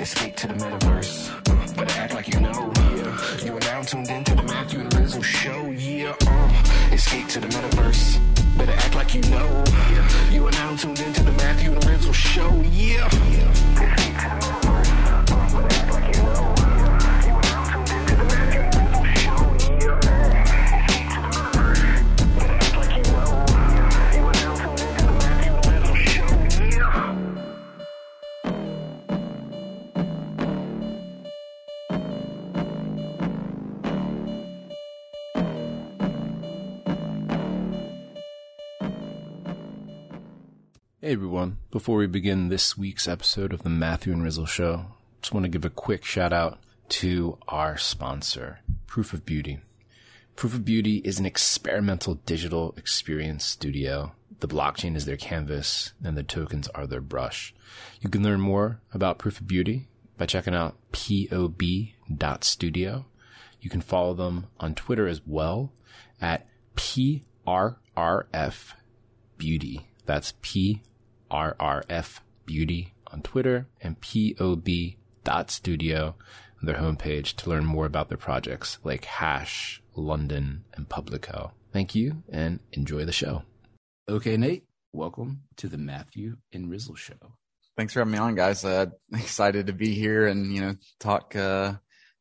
Escape to the metaverse. Uh, better act like you know. Yeah. You are now tuned into the Matthew and Rizzle show. Yeah. Uh, escape to the metaverse. Better act like you know. Yeah. You are now tuned into the Matthew and Rizzle show. Yeah. Escape Hey everyone, before we begin this week's episode of the Matthew and Rizzle Show, just want to give a quick shout out to our sponsor, Proof of Beauty. Proof of Beauty is an experimental digital experience studio. The blockchain is their canvas and the tokens are their brush. You can learn more about Proof of Beauty by checking out pob.studio. You can follow them on Twitter as well at PRRF Beauty. That's PRRF Beauty on Twitter and POB.studio on their homepage to learn more about their projects like Hash, London, and Publico. Thank you and enjoy the show. Okay, Nate, welcome to the Matthew and Rizzle Show. Thanks for having me on, guys. Uh, excited to be here and you know talk uh,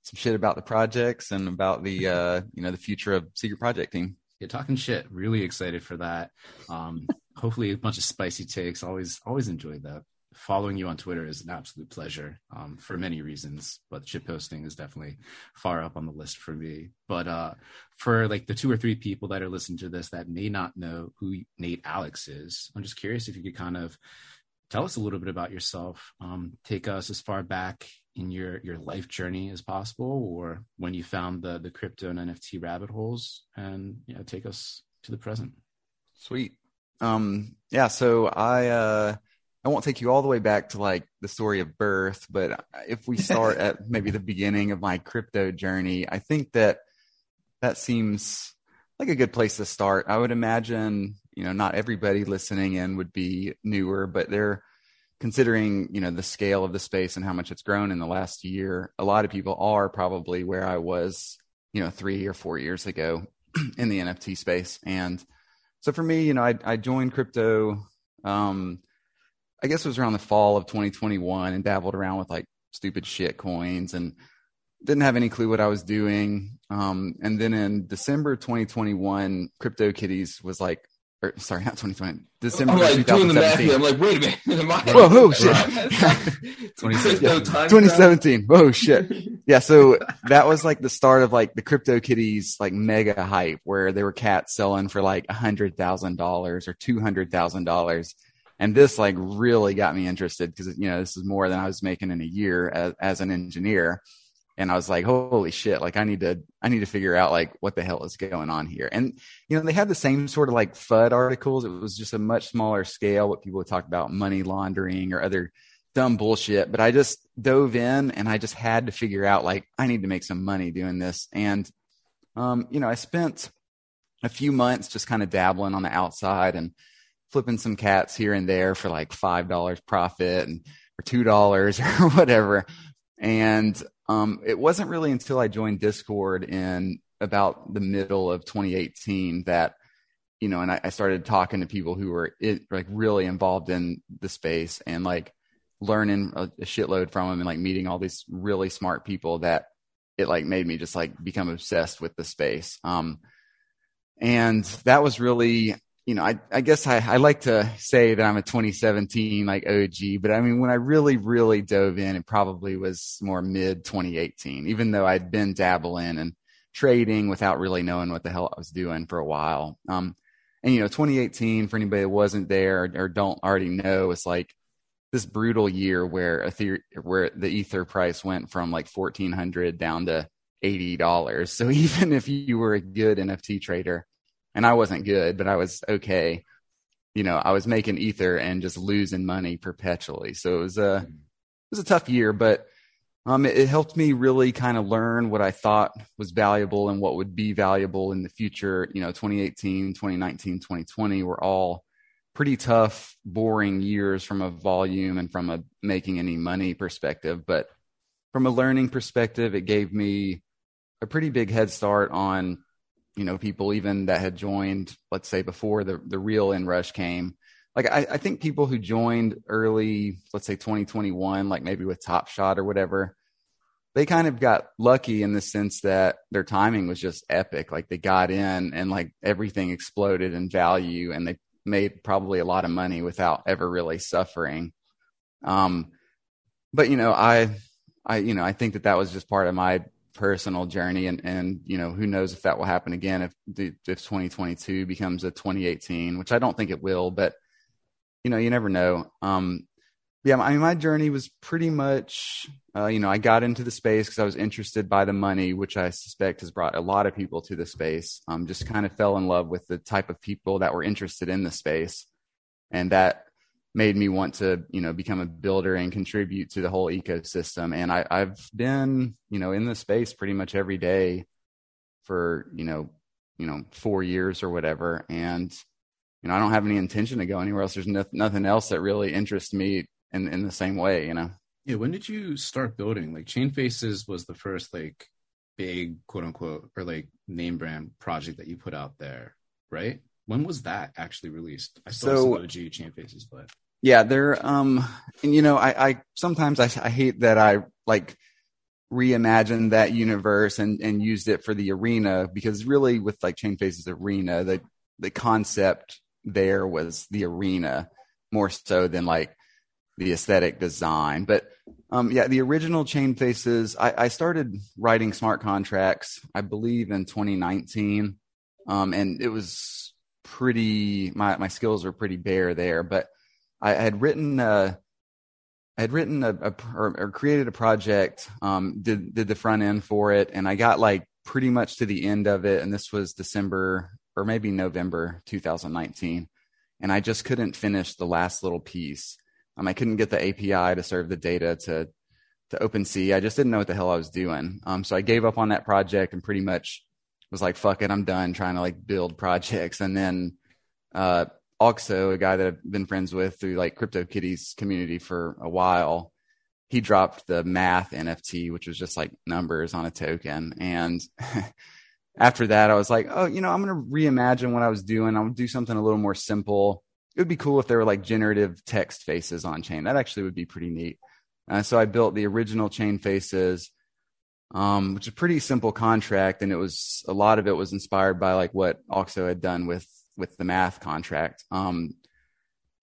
some shit about the projects and about the uh, you know the future of Secret Project Team. You're talking shit. Really excited for that. Um, hopefully, a bunch of spicy takes. Always, always enjoyed that. Following you on Twitter is an absolute pleasure um, for many reasons, but shit posting is definitely far up on the list for me. But uh, for like the two or three people that are listening to this that may not know who Nate Alex is, I'm just curious if you could kind of tell us a little bit about yourself. Um, take us as far back in your your life journey as possible, or when you found the the crypto and NFT rabbit holes, and you know, take us to the present. Sweet. Um, yeah. So I uh, I won't take you all the way back to like the story of birth, but if we start at maybe the beginning of my crypto journey, I think that that seems like a good place to start. I would imagine, you know, not everybody listening in would be newer, but they're considering, you know, the scale of the space and how much it's grown in the last year. A lot of people are probably where I was, you know, three or four years ago in the NFT space. And so for me, you know, I, I joined crypto, um, I guess it was around the fall of 2021 and dabbled around with like stupid shit coins and didn't have any clue what I was doing. Um, and then in December 2021, Crypto CryptoKitties was like, or sorry, not 2020, December I'm like doing the math 2017. here. I'm like, wait a minute. Am I- Whoa, whoa, shit. There's no time 2017. Whoa, shit. Yeah. So that was like the start of like the CryptoKitties like mega hype where there were cats selling for like a hundred thousand dollars or two hundred thousand dollars. And this like really got me interested because, you know, this is more than I was making in a year as, as an engineer. And I was like, holy shit, like I need to, I need to figure out like what the hell is going on here. And, you know, they had the same sort of like FUD articles. It was just a much smaller scale, what people would talk about money laundering or other dumb bullshit. But I just dove in and I just had to figure out like, I need to make some money doing this. And, um, you know, I spent a few months just kind of dabbling on the outside and flipping some cats here and there for like $5 profit and, or $2 or whatever. And um, it wasn't really until I joined Discord in about the middle of 2018 that, you know, and I, I started talking to people who were it, like really involved in the space and like learning a, a shitload from them and like meeting all these really smart people that it like made me just like become obsessed with the space. Um, and that was really you know, I, I guess I, I like to say that I'm a 2017 like OG, but I mean, when I really, really dove in, it probably was more mid 2018, even though I'd been dabbling and trading without really knowing what the hell I was doing for a while. Um, and you know, 2018 for anybody that wasn't there or, don't already know, it's like this brutal year where Ether, where the Ether price went from like 1400 down to $80. So even if you were a good NFT trader, and I wasn't good, but I was okay. You know, I was making ether and just losing money perpetually. So it was a it was a tough year, but um, it, it helped me really kind of learn what I thought was valuable and what would be valuable in the future. You know, 2018, 2019, 2020 were all pretty tough, boring years from a volume and from a making any money perspective. But from a learning perspective, it gave me a pretty big head start on, you know, people even that had joined, let's say before the, the real inrush came. Like I, I think people who joined early, let's say 2021, like maybe with Top Shot or whatever, they kind of got lucky in the sense that their timing was just epic. Like they got in and like everything exploded in value and they made probably a lot of money without ever really suffering. Um, but you know, I, I, you know, I think that that was just part of my personal journey and, and, you know, who knows if that will happen again if the, if 2022 becomes a 2018, which I don't think it will, but you know, you never know. Um, yeah, I mean, my journey was pretty much, uh, you know, I got into the space because I was interested by the money, which I suspect has brought a lot of people to the space. Um, just kind of fell in love with the type of people that were interested in the space, and that made me want to, you know, become a builder and contribute to the whole ecosystem. And I, I've been, you know, in the space pretty much every day for, you know, you know, four years or whatever, and you know, I don't have any intention to go anywhere else. There's no, nothing else that really interests me in in the same way, you know. Yeah, when did you start building? Like Chain Faces was the first like big quote unquote or like name brand project that you put out there, right? When was that actually released? I still so, OG Chain Faces, but yeah, they're um and you know, I I sometimes I, I hate that I like reimagined that universe and and used it for the arena because really with like Chain Faces Arena, the the concept there was the arena more so than like the aesthetic design. But um, yeah, the original chain faces, I, I, started writing smart contracts, I believe in 2019. Um, and it was pretty, my, my skills were pretty bare there, but I had written, uh, I had written a, a or, or, created a project, um, did, did the front end for it. And I got like pretty much to the end of it. And this was December or maybe November 2019. And I just couldn't finish the last little piece. Um, I couldn't get the API to serve the data to to OpenSea. I just didn't know what the hell I was doing. Um, so I gave up on that project and pretty much was like, "Fuck it, I'm done trying to like build projects." And then uh, Oxo, a guy that I've been friends with through like Crypto CryptoKitties community for a while, he dropped the math NFT, which was just like numbers on a token. And after that, I was like, "Oh, you know, I'm gonna reimagine what I was doing. I'll do something a little more simple." it would be cool if there were like generative text faces on chain. That actually would be pretty neat. Uh, so I built the original chain faces, um, which is a pretty simple contract, and it was a lot of it was inspired by like what Oxo had done with with the math contract. Um,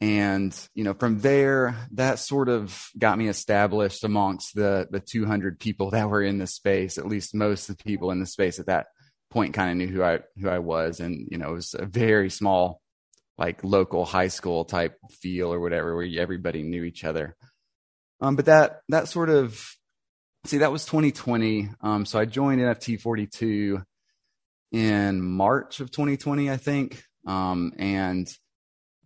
and you know, from there, that sort of got me established amongst the the 200 people that were in the space. At least most of the people in the space at that point kind of knew who I who I was, and you know, it was a very small like local high school type feel or whatever where everybody knew each other um, but that that sort of see that was 2020 um, so i joined nft 42 in march of 2020 i think um, and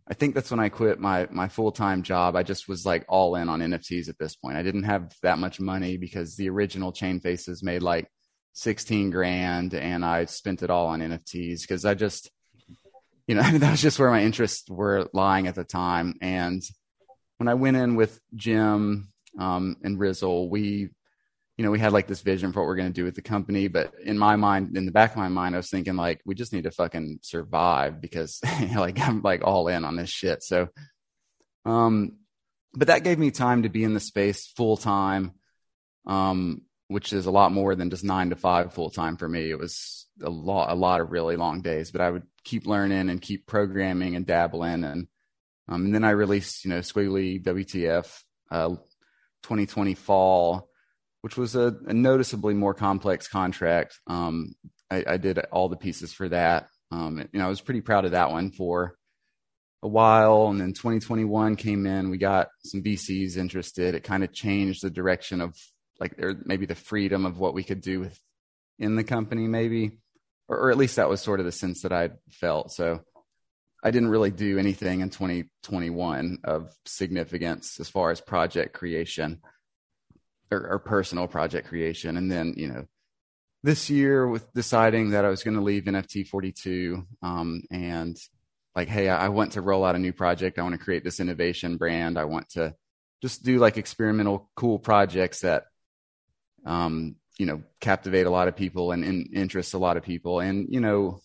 i think that's when i quit my my full-time job i just was like all in on nfts at this point i didn't have that much money because the original chain faces made like 16 grand and i spent it all on nfts because i just you know, that was just where my interests were lying at the time. And when I went in with Jim um, and Rizzle, we, you know, we had like this vision for what we're going to do with the company. But in my mind, in the back of my mind, I was thinking like, we just need to fucking survive because like I'm like all in on this shit. So, um, but that gave me time to be in the space full time. Um, which is a lot more than just nine to five full time for me. It was a lot, a lot of really long days, but I would keep learning and keep programming and dabbling. And, um, and then I released, you know, Squiggly WTF, uh, 2020 fall, which was a, a noticeably more complex contract. Um, I, I, did all the pieces for that. Um, you know, I was pretty proud of that one for a while. And then 2021 came in, we got some VCs interested. It kind of changed the direction of like there maybe the freedom of what we could do with in the company maybe or, or at least that was sort of the sense that i felt so i didn't really do anything in 2021 of significance as far as project creation or, or personal project creation and then you know this year with deciding that i was going to leave nft 42 um, and like, hey, I want to roll out a new project. I want to create this innovation brand. I want to just do like experimental, cool projects that, um, you know, captivate a lot of people and, and interest a lot of people. And, you know,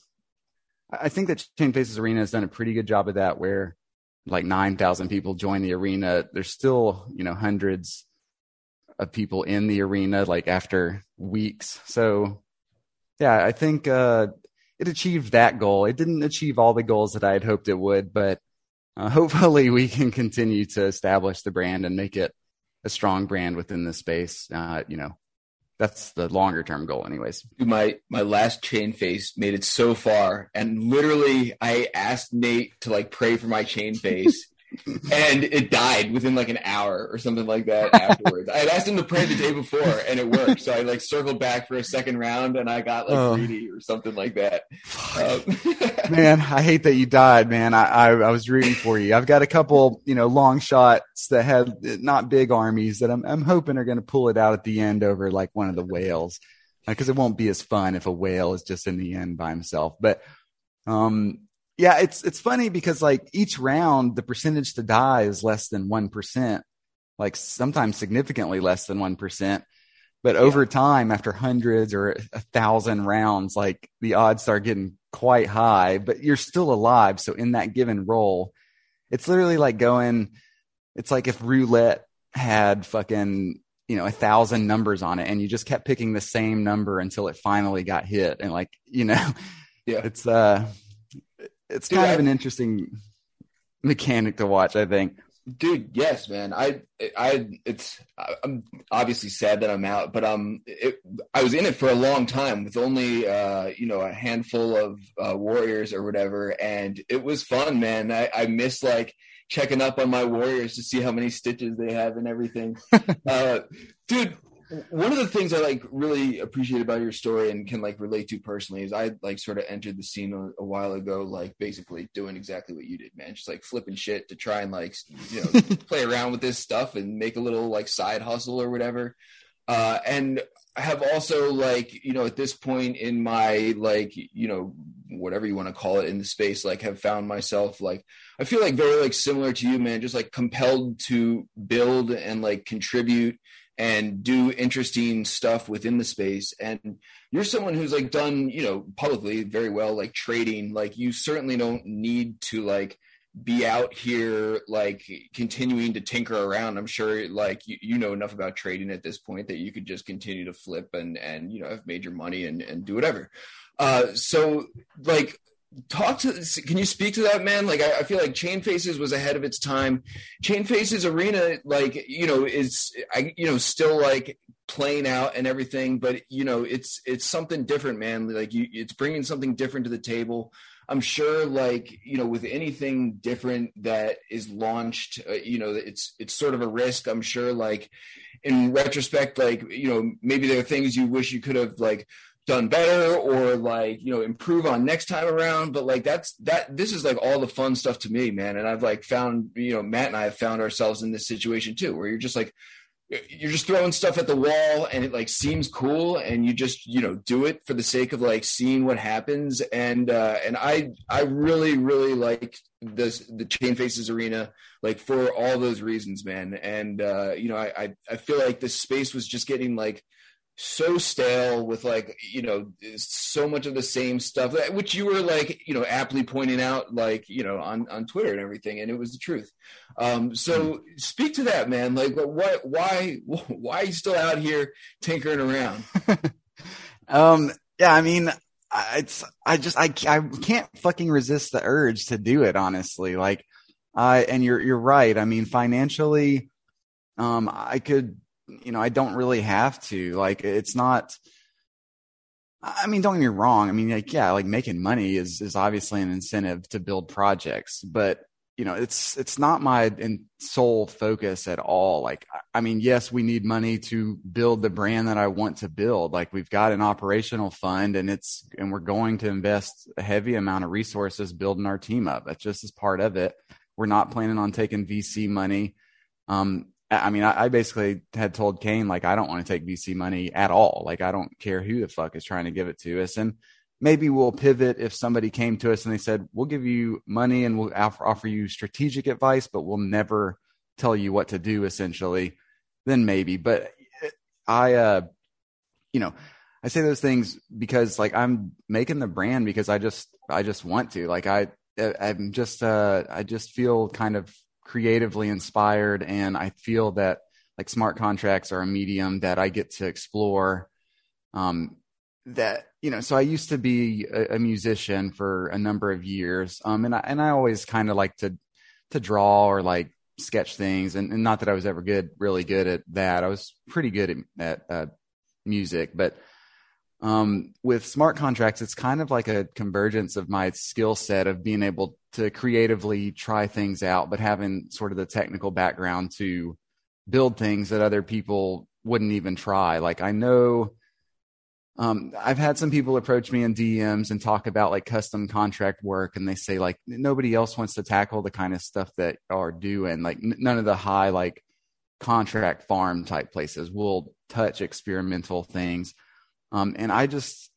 I think that Chain Faces Arena has done a pretty good job of that where like 9,000 people join the arena. There's still, you know, hundreds of people in the arena like after weeks. So yeah, I think uh, it achieved that goal. It didn't achieve all the goals that I had hoped it would, but uh, hopefully we can continue to establish the brand and make it a strong brand within the space. Uh, you know, that's the longer term goal anyways my my last chain face made it so far and literally i asked nate to like pray for my chain face and it died within like an hour or something like that afterwards. I had asked him to pray the day before and it worked. So I like circled back for a second round and I got like oh. greedy or something like that. Um, man, I hate that you died, man. I, I, I, was rooting for you. I've got a couple, you know, long shots that had not big armies that I'm, I'm hoping are going to pull it out at the end over like one of the whales because it won't be as fun if a whale is just in the end by himself. But, um, yeah, it's it's funny because like each round the percentage to die is less than one percent, like sometimes significantly less than one percent. But yeah. over time, after hundreds or a thousand rounds, like the odds start getting quite high, but you're still alive. So in that given roll, it's literally like going, it's like if roulette had fucking, you know, a thousand numbers on it and you just kept picking the same number until it finally got hit. And like, you know, yeah, it's, uh, it's kind Dude, of an interesting mechanic to watch. I think. Dude, yes, man. I, I, it's. I'm obviously sad that I'm out, but um, it, I was in it for a long time with only uh, you know, a handful of uh, warriors or whatever, and it was fun, man. I, I miss like checking up on my warriors to see how many stitches they have and everything. uh, dude, one of the things I like really appreciate about your story and can like relate to personally is I like sort of entered the scene a, a, while ago, like basically doing exactly what you did, man. Just like flipping shit to try and like you know play around with this stuff and make a little like side hustle or whatever. Uh, and I have also like you know at this point in my like you know whatever you want to call it in the space like have found myself like I feel like very like similar to you, man. Just like compelled to build and like contribute and do interesting stuff within the space. And you're someone who's like done you know publicly very well like trading. Like you certainly don't need to like be out here like continuing to tinker around. I'm sure like you, you know enough about trading at this point that you could just continue to flip and and you know have made your money and and do whatever. Uh so like talk to can you speak to that man? Like I, I, feel like chain faces was ahead of its time. Chain faces arena like you know is i you know still like playing out and everything but you know it's it's something different man. Like you it's bringing something different to the table. I'm sure like you know with anything different that is launched uh, you know it's it's sort of a risk. I'm sure like in retrospect like you know maybe there are things you wish you could have like done better or like you know improve on next time around. But like that's that this is like all the fun stuff to me man. And i've like found you know matt and i have found ourselves in this situation too where you're just like you're just throwing stuff at the wall and it like seems cool and you just you know do it for the sake of like seeing what happens. And uh and i i really really like this the chain faces arena like for all those reasons man. And uh you know i i, I feel like this space was just getting like so stale with like you know so much of the same stuff which you were like you know aptly pointing out like you know on on twitter and everything and it was the truth. Um so speak to that man. Like what why why are you still out here tinkering around? Um yeah i mean it's i just I, I can't fucking resist the urge to do it honestly. Like i and you're you're right. I mean financially um i could you know, I don't really have to. Like, it's not. I mean, don't get me wrong. I mean, like, yeah, like making money is is obviously an incentive to build projects, but you know, it's it's not my sole focus at all. Like, I mean, yes, we need money to build the brand that I want to build. Like, we've got an operational fund, and it's and we're going to invest a heavy amount of resources building our team up. That's just as part of it. We're not planning on taking VC money. Um, I mean, I, I, basically had told Kane like I don't want to take VC money at all. Like I don't care who the fuck is trying to give it to us. And maybe we'll pivot if somebody came to us and they said, we'll give you money and we'll offer, offer you strategic advice, but we'll never tell you what to do essentially. Then maybe, but I, uh, you know, I say those things because like I'm making the brand because I just, I just want to like, I, I'm just, uh, I just feel kind of creatively inspired and I feel that like smart contracts are a medium that I get to explore. Um, that you know, so I used to be a, a musician for a number of years, um, and I and I always kind of like to to draw or like sketch things, and, and, not that I was ever good, really good at that. I was pretty good at, at uh, music, but um, with smart contracts, it's kind of like a convergence of my skill set of being able to creatively try things out, but having sort of the technical background to build things that other people wouldn't even try. Like I know um, I've had some people approach me in DMs and talk about like custom contract work, and they say like nobody else wants to tackle the kind of stuff that are doing. Like n- none of the high like contract farm type places will touch experimental things. Um, and I just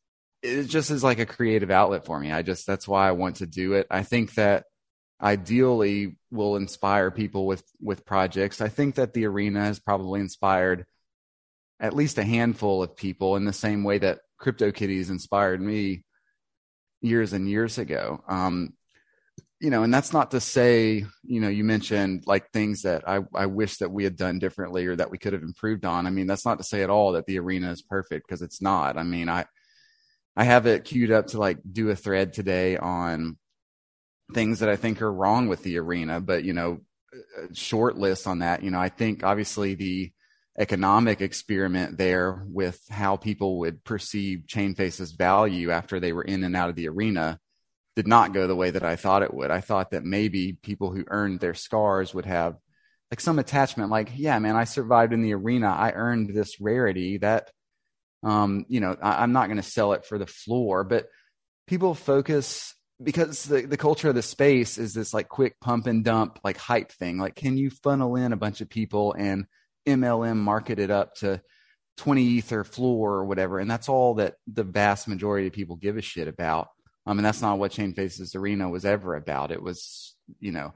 it just is like a creative outlet for me. I just that's why I want to do it. I think that ideally will inspire people with with projects. I think that the arena has probably inspired at least a handful of people in the same way that CryptoKitties inspired me years and years ago. Um, you know, and that's not to say, you know, you mentioned like things that I, I wish that we had done differently or that we could have improved on. I mean, that's not to say at all that the arena is perfect because it's not. I mean, I, I have it queued up to like do a thread today on things that I think are wrong with the arena, but you know, short list on that. You know, I think obviously the economic experiment there with how people would perceive Chainface's value after they were in and out of the arena did not go the way that I thought it would. I thought that maybe people who earned their scars would have like some attachment, like, yeah, man, I survived in the arena. I earned this rarity that, um, you know, I, I'm not going to sell it for the floor, but people focus because the, the culture of the space is this like quick pump and dump, like hype thing. Like, can you funnel in a bunch of people and MLM market it up to 20 ether floor or whatever. And that's all that the vast majority of people give a shit about. I mean, that's not what Chainfaces Arena was ever about. It was, you know,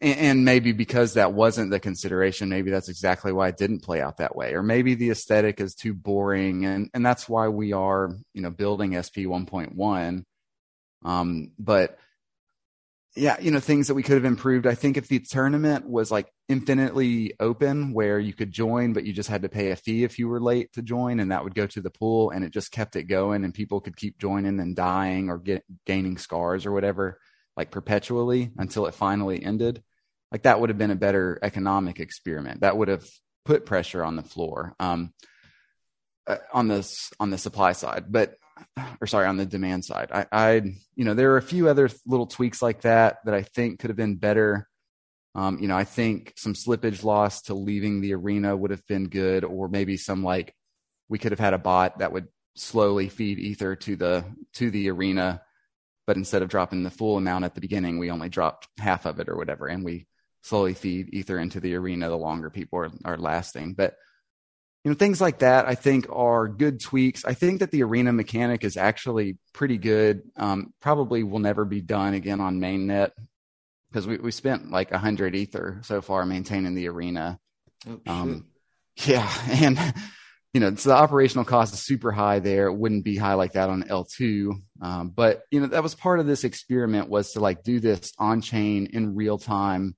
and, and maybe because that wasn't the consideration, maybe that's exactly why it didn't play out that way. Or maybe the aesthetic is too boring. And, and that's why we are, you know, building SP 1.1. Um, but yeah, you know, things that we could have improved. I think if the tournament was like infinitely open where you could join, but you just had to pay a fee if you were late to join, and that would go to the pool and it just kept it going and people could keep joining and dying or get gaining scars or whatever, like perpetually until it finally ended. Like that would have been a better economic experiment. That would have put pressure on the floor. Um, uh, on this on the supply side, but or sorry, on the demand side. I, I, you know, there are a few other little tweaks like that that I think could have been better. Um, you know, I think some slippage loss to leaving the arena would have been good, or maybe some like we could have had a bot that would slowly feed ether to the to the arena, but instead of dropping the full amount at the beginning, we only dropped half of it or whatever, and we slowly feed ether into the arena the longer people are, are lasting. But you know things like that i think are good tweaks. I think that the arena mechanic is actually pretty good. Um, probably will never be done again on mainnet because we, we spent like 100 ether so far maintaining the arena. Oh, um, yeah and you know so the operational cost is super high there. It wouldn't be high like that on l2 um, but you know that was part of this experiment was to like do this on chain in real time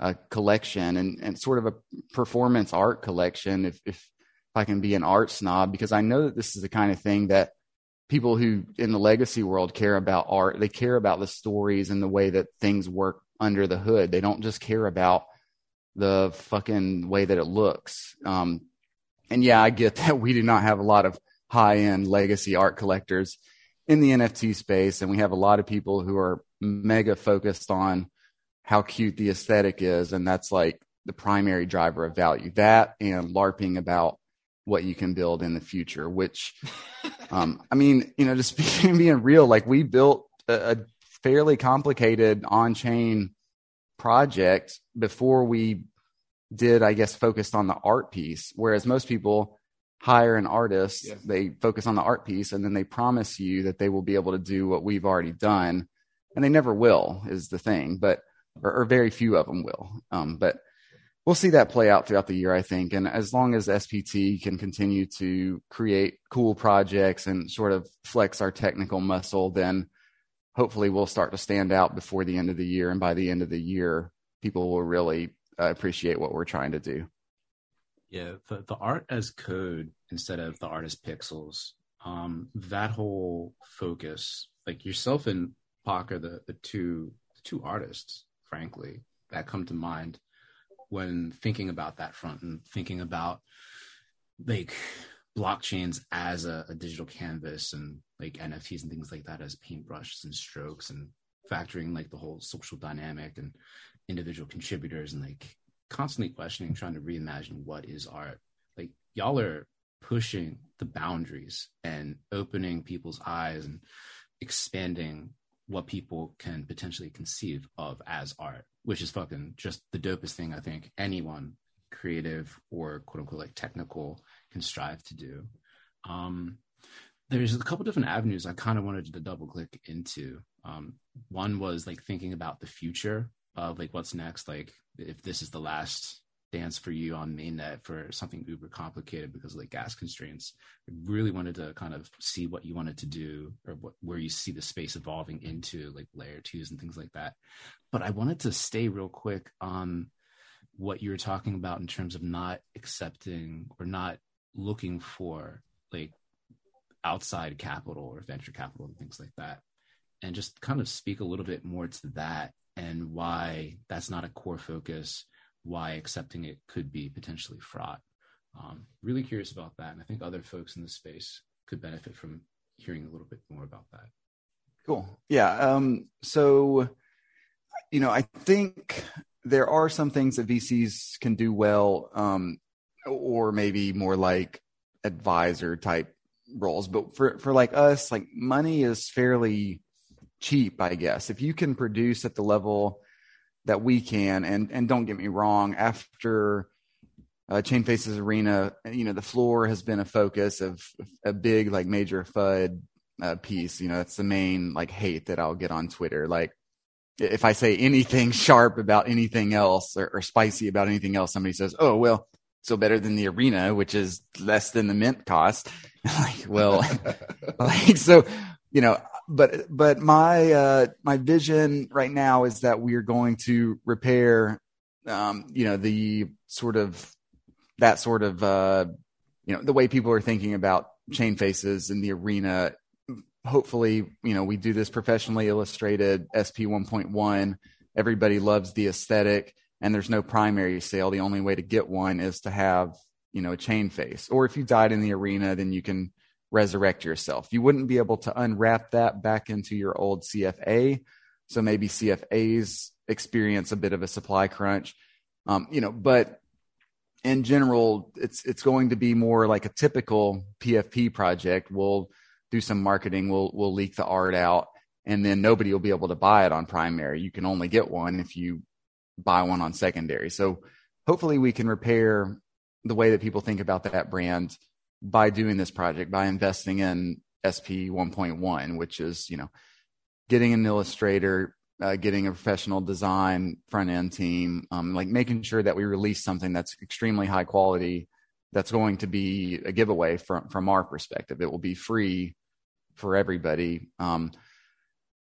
uh, collection and, and sort of a performance art collection if, if I can be an art snob because I know that this is the kind of thing that people who in the legacy world care about art. They care about the stories and the way that things work under the hood. They don't just care about the fucking way that it looks. Um, and yeah, I get that we do not have a lot of high end legacy art collectors in the NFT space. And we have a lot of people who are mega focused on how cute the aesthetic is. And that's like the primary driver of value. That and LARPing about what you can build in the future, which, um, I mean, you know, just being, being real, like we built a, a fairly complicated on chain project before we did, I guess, focused on the art piece. Whereas most people hire an artist, Yeah. they focus on the art piece, and then they promise you that they will be able to do what we've already done, and they never will. Is the thing, but or, or very few of them will. Um, but we'll see that play out throughout the year, I think. And as long as SPT can continue to create cool projects and sort of flex our technical muscle, then hopefully we'll start to stand out before the end of the year. And by the end of the year, people will really uh, appreciate what we're trying to do. Yeah, the, the art as code instead of the art as pixels. Um, that whole focus, like yourself and are the, the two the two artists, frankly, that come to mind when thinking about that front and thinking about like blockchains as a, a digital canvas and like NFTs and things like that as paintbrushes and strokes and factoring like the whole social dynamic and individual contributors and like constantly questioning, trying to reimagine what is art. Like y'all are pushing the boundaries and opening people's eyes and expanding what people can potentially conceive of as art, which is fucking just the dopest thing I think anyone creative or quote unquote like technical can strive to do. Um, there's a couple different avenues I kind of wanted to double click into. Um, one was like thinking about the future of like what's next, like if this is the last dance for you on mainnet for something uber complicated because of like gas constraints. I really wanted to kind of see what you wanted to do or what where you see the space evolving into like layer twos and things like that. But I wanted to stay real quick on what you were talking about in terms of not accepting or not looking for like outside capital or venture capital and things like that. And just kind of speak a little bit more to that and why that's not a core focus, why accepting it could be potentially fraught. Um, really curious about that. And I think other folks in the space could benefit from hearing a little bit more about that. Cool. Yeah. Um, so, you know, I think there are some things that VCs can do well, um, or maybe more like advisor type roles. But for, for like us, like money is fairly cheap, I guess. If you can produce at the level that we can, and, and don't get me wrong, after uh, Chain Faces Arena, you know, the floor has been a focus of a big, like major FUD uh, piece. You know, that's the main like hate that I'll get on Twitter. Like, if I say anything sharp about anything else or, or spicy about anything else, somebody says, "Oh, well, so better than the arena, which is less than the mint cost." like, well, like so, you know. But but my uh, my vision right now is that we're going to repair, um, you know, the sort of that sort of uh, you know the way people are thinking about chain faces in the arena hopefully, you know, we do this professionally illustrated SP 1.1. Everybody loves the aesthetic and there's no primary sale. The only way to get one is to have, you know, a chain face. Or if you died in the arena, then you can resurrect yourself. You wouldn't be able to unwrap that back into your old CFA. So maybe CFAs experience a bit of a supply crunch. Um, you know, but in general, it's it's going to be more like a typical PFP project. We'll do some marketing. We'll we'll leak the art out, and then nobody will be able to buy it on primary. You can only get one if you buy one on secondary. So hopefully, we can repair the way that people think about that brand by doing this project by investing in SP 1.1, which is you know getting an illustrator, uh, getting a professional design front end team, um, like making sure that we release something that's extremely high quality that's going to be a giveaway from from our perspective. It will be free for everybody um,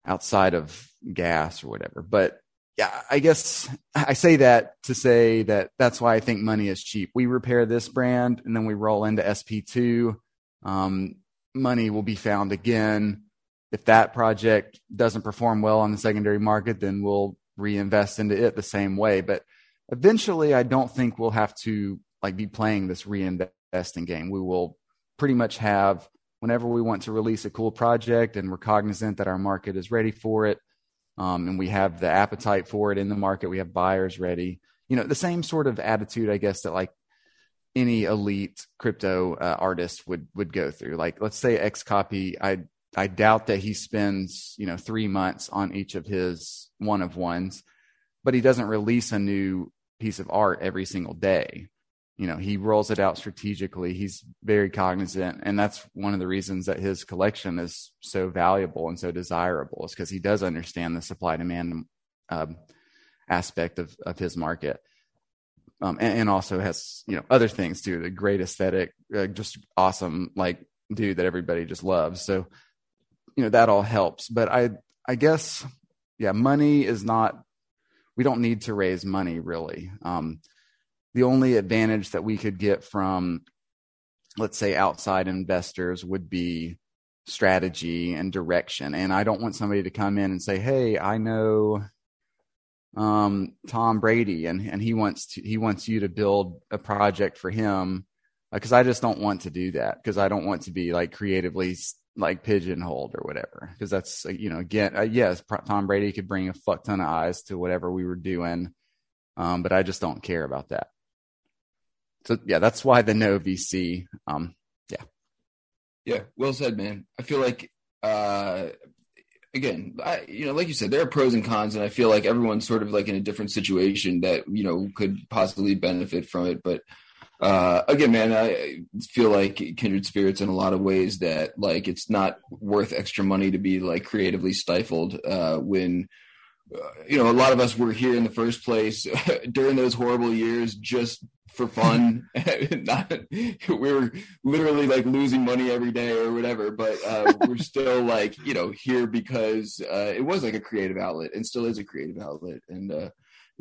outside of gas or whatever. But yeah, I guess I say that to say that that's why I think money is cheap. We repair this brand and then we roll into SP2. Um, money will be found again. If that project doesn't perform well on the secondary market, then we'll reinvest into it the same way. But eventually, I don't think we'll have to like be playing this reinvesting game. We will pretty much have whenever we want to release a cool project and we're cognizant that our market is ready for it um, and we have the appetite for it in the market. We have buyers ready. You know the same sort of attitude i guess that like any elite crypto uh, artist would would go through. Like let's say XCOPY i i doubt that he spends you know three months on each of his one of ones but he doesn't release a new piece of art every single day you know, he rolls it out strategically. He's very cognizant. And that's one of the reasons that his collection is so valuable and so desirable is because he does understand the supply demand um, aspect of, of his market. Um, and, and, also has, you know, other things too, the great aesthetic, uh, just awesome, like dude that everybody just loves. So, you know, that all helps. But I, I guess, yeah, money is not, we don't need to raise money really. Um, the only advantage that we could get from let's say outside investors would be strategy and direction. And i don't want somebody to come in and say hey i know um, tom brady and and he wants to he wants you to build a project for him. Because uh, i just don't want to do that because i don't want to be like creatively like pigeonholed or whatever. Because that's uh, you know again uh, yes tom brady could bring a fuck ton of eyes to whatever we were doing um, but i just don't care about that so yeah, that's why the no VC. Um, yeah. Yeah. Well said, man. I feel like, uh, again, I, you know, like you said, there are pros and cons, and I feel like everyone's sort of like in a different situation that you know could possibly benefit from it. But uh, again, man, I feel like kindred spirits in a lot of ways that like it's not worth extra money to be like creatively stifled uh, when. Uh, you know, a lot of us were here in the first place during those horrible years, just for fun. Not we were literally like losing money every day or whatever, but uh, we're still like you know here because uh, it was like a creative outlet and still is a creative outlet, and uh,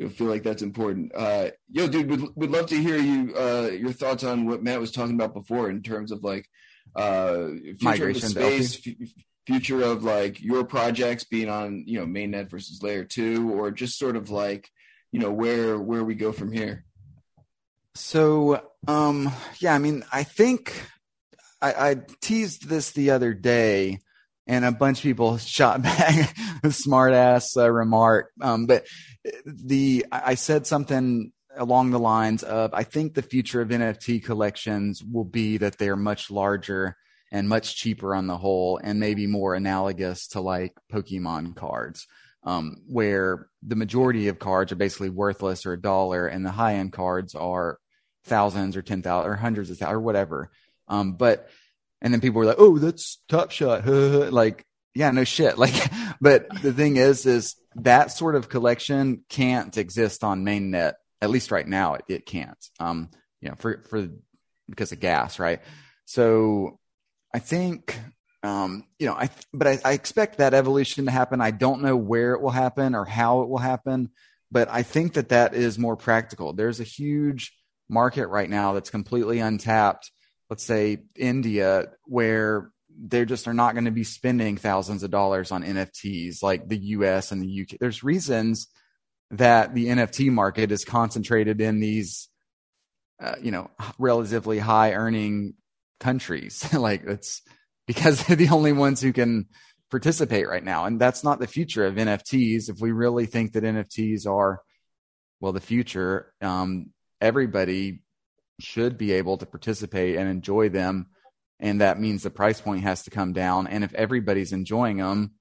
I feel like that's important. Uh, yo, dude, would would love to hear you uh, your thoughts on what Matt was talking about before in terms of like uh, future of space. F- future of like your projects being on you know mainnet versus layer two or just sort of like you know where where we go from here so, um, yeah, I mean, I think I, I teased this the other day, and a bunch of people shot back a smart ass uh, remark. Um, but the I said something along the lines of I think the future of NFT collections will be that they're much larger and much cheaper on the whole, and maybe more analogous to like Pokemon cards um, where the majority of cards are basically worthless or a dollar, and the high end cards are thousands or ten thousand or hundreds of thousands or whatever. Um, but and then people were like, "Oh, that's Top Shot," like, yeah, no shit. Like, but the thing is, is that sort of collection can't exist on mainnet at least right now. It, it can't. Um, you know, for for because of gas, right? So I think um, you know, I but I, I, expect that evolution to happen. I don't know where it will happen or how it will happen, but I think that that is more practical. There's a huge market right now that's completely untapped. Let's say India, where they just are not going to be spending thousands of dollars on NFTs like the US and the UK. There's reasons that the NFT market is concentrated in these, uh, you know, relatively high earning countries. like it's because they're the only ones who can participate right now. And that's not the future of NFTs. If we really think that NFTs are, well, the future, um, everybody should be able to participate and enjoy them. And that means the price point has to come down. And if everybody's enjoying them,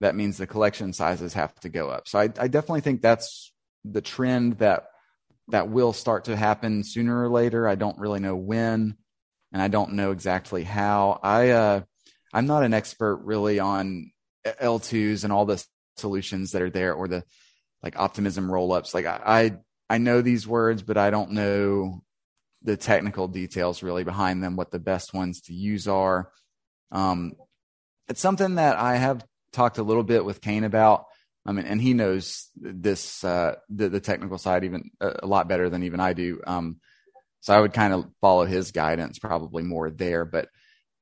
that means the collection sizes have to go up. So I, I definitely think that's the trend that that will start to happen sooner or later. I don't really know when, and I don't know exactly how. I uh, I'm not an expert really on L2s and all the solutions that are there or the like optimism rollups. Like I, I, I know these words, but I don't know the technical details really behind them, what the best ones to use are. Um, it's something that I have talked a little bit with Kane about. I mean, and he knows this, uh, the, the technical side even a lot better than even I do. Um, so I would kind of follow his guidance probably more there, but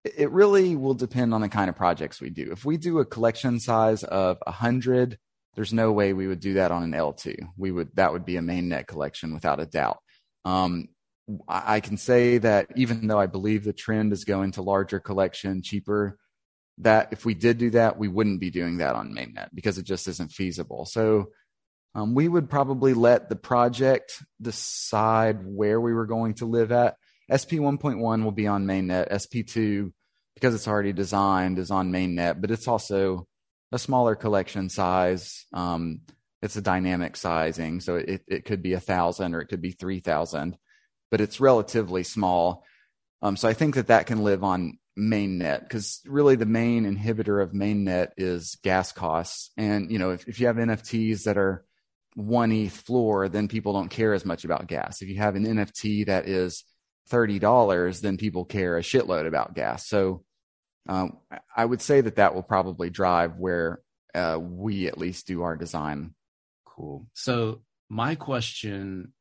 it really will depend on the kind of projects we do. If we do a collection size of a hundred, there's no way we would do that on an L2. We would that would be a mainnet collection without a doubt. Um, I can say that even though I believe the trend is going to larger collection, cheaper, that if we did do that, we wouldn't be doing that on mainnet because it just isn't feasible. So um, we would probably let the project decide where we were going to live at. SP 1.1 will be on mainnet. SP 2 because it's already designed is on mainnet, but it's also a smaller collection size. Um, it's a dynamic sizing, so it, it could be a thousand or it could be three thousand. but it's relatively small. Um, so I think that that can live on mainnet because really the main inhibitor of mainnet is gas costs. And, you know, if, if you have NFTs that are one ETH floor, then people don't care as much about gas. If you have an NFT that is $30, then people care a shitload about gas. So um, I would say that that will probably drive where uh, we at least do our design. Cool. So my question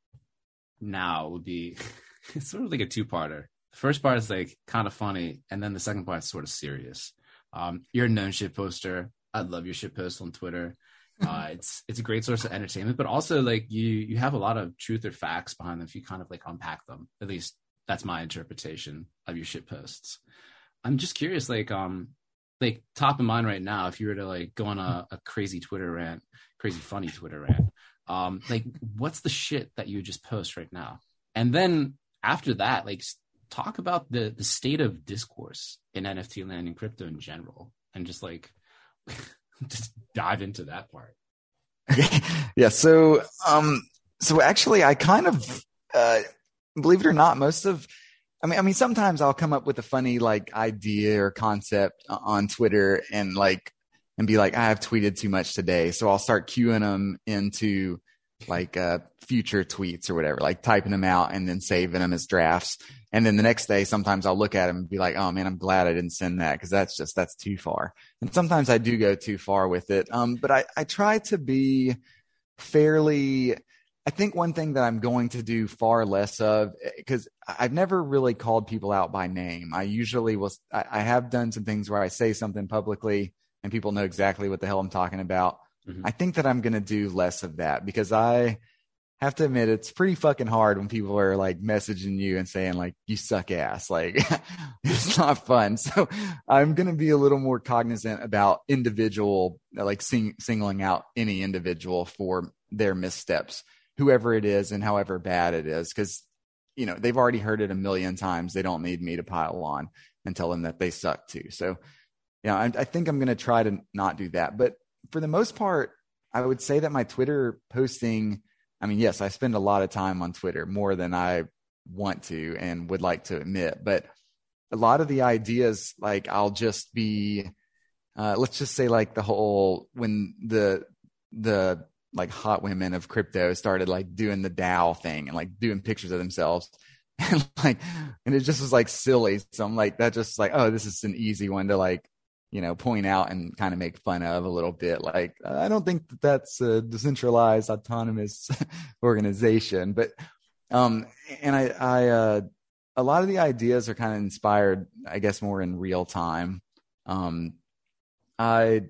now would be it's sort of like a two parter. The first part is like kind of funny, and then the second part is sort of serious. Um, you're a known shit poster. I love your shit post on Twitter. Uh, it's it's a great source of entertainment, but also like you you have a lot of truth or facts behind them if you kind of like unpack them. At least that's my interpretation of your shit posts. I'm just curious, like um, like top of mind right now, if you were to like go on a, a crazy Twitter rant, crazy funny Twitter rant, um, like what's the shit that you just post right now? And then after that, like talk about the the state of discourse in NFT land and crypto in general, and just like just dive into that part. yeah. So, um, so actually, I kind of, uh, believe it or not, most of, I mean, I mean, sometimes I'll come up with a funny like idea or concept on Twitter and like, and be like, I have tweeted too much today. So I'll start queuing them into like, uh, future tweets or whatever, like typing them out and then saving them as drafts. And then the next day, sometimes I'll look at them and be like, oh man, I'm glad I didn't send that because that's just, that's too far. And sometimes I do go too far with it. Um, but I, I try to be fairly, I think one thing that I'm going to do far less of, because I've never really called people out by name. I usually will, I, I have done some things where I say something publicly and people know exactly what the hell I'm talking about. Mm-hmm. I think that I'm going to do less of that because I, have to admit it's pretty fucking hard when people are like messaging you and saying like you suck ass. Like it's not fun. So i'm going to be a little more cognizant about individual like sing, singling out any individual for their missteps whoever it is and however bad it is because you know they've already heard it a million times. They don't need me to pile on and tell them that they suck too. So you know i, I think i'm going to try to not do that. But for the most part i would say that my twitter posting I mean, yes, I spend a lot of time on Twitter more than I want to and would like to admit, but a lot of the ideas, like I'll just be, uh, let's just say like the whole, when the, the like hot women of crypto started like doing the DAO thing and like doing pictures of themselves and like, and it just was like silly. So I'm like, that just like, oh, this is an easy one to like you know, point out and kind of make fun of a little bit. Like, I don't think that that's a decentralized autonomous organization, but, um, and I, I, uh, a lot of the ideas are kind of inspired, I guess, more in real time. Um, I,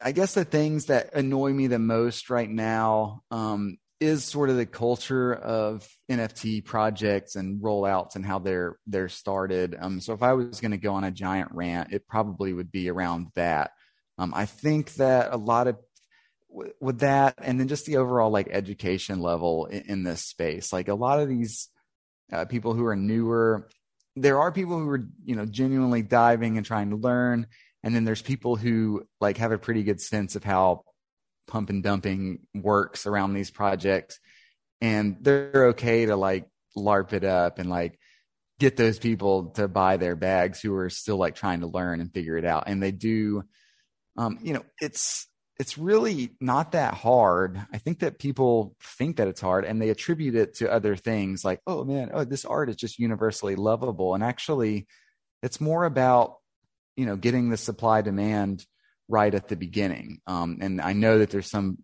I guess the things that annoy me the most right now, um, is sort of the culture of NFT projects and rollouts and how they're they're started. Um, so if I was going to go on a giant rant, it probably would be around that. Um, I think that a lot of with that, and then just the overall like education level in, in this space, like a lot of these uh, people who are newer, there are people who are you know genuinely diving and trying to learn, and then there's people who like have a pretty good sense of how pump and dumping works around these projects. And they're okay to like larp it up and like get those people to buy their bags who are still like trying to learn and figure it out. And they do um you know it's it's really not that hard. I think that people think that it's hard and they attribute it to other things like oh man oh this art is just universally lovable. And actually it's more about you know getting the supply demand right at the beginning. Um, and I know that there's some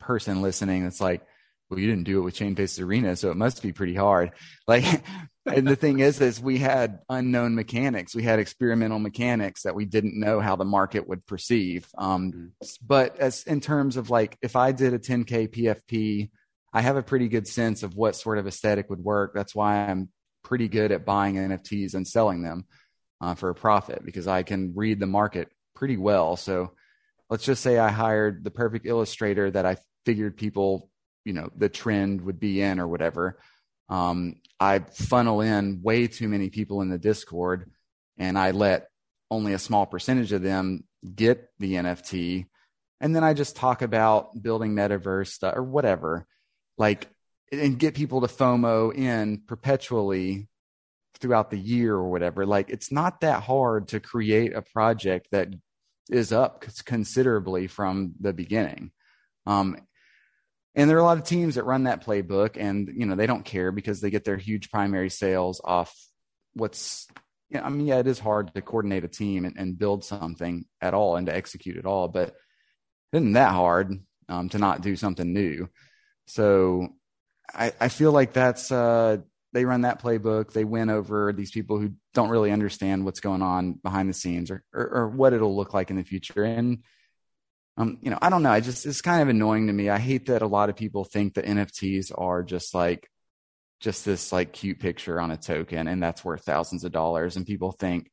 person listening that's like, well, you didn't do it with Chain Faces Arena, so it must be pretty hard. Like, and the thing is, is we had unknown mechanics. We had experimental mechanics that we didn't know how the market would perceive. Um, mm-hmm. But as in terms of like, if I did a 10K PFP, I have a pretty good sense of what sort of aesthetic would work. That's why I'm pretty good at buying NFTs and selling them uh, for a profit because I can read the market pretty well. So let's just say I hired the perfect illustrator that I figured people, you know, the trend would be in or whatever. Um, I funnel in way too many people in the Discord and I let only a small percentage of them get the NFT. And then I just talk about building metaverse stuff or whatever. Like and get people to FOMO in perpetually throughout the year or whatever. Like it's not that hard to create a project that is up considerably from the beginning. Um, and there are a lot of teams that run that playbook and, you know, they don't care because they get their huge primary sales off what's, you know, I mean, yeah, it is hard to coordinate a team and, and build something at all and to execute it all, but it isn't that hard um, to not do something new. So I, I feel like that's, uh, they run that playbook. They win over these people who don't really understand what's going on behind the scenes or, or, or what it'll look like in the future. And, um, you know, I don't know. I just, it's kind of annoying to me. I hate that a lot of people think that NFTs are just like, just this like cute picture on a token and that's worth thousands of dollars. And people think,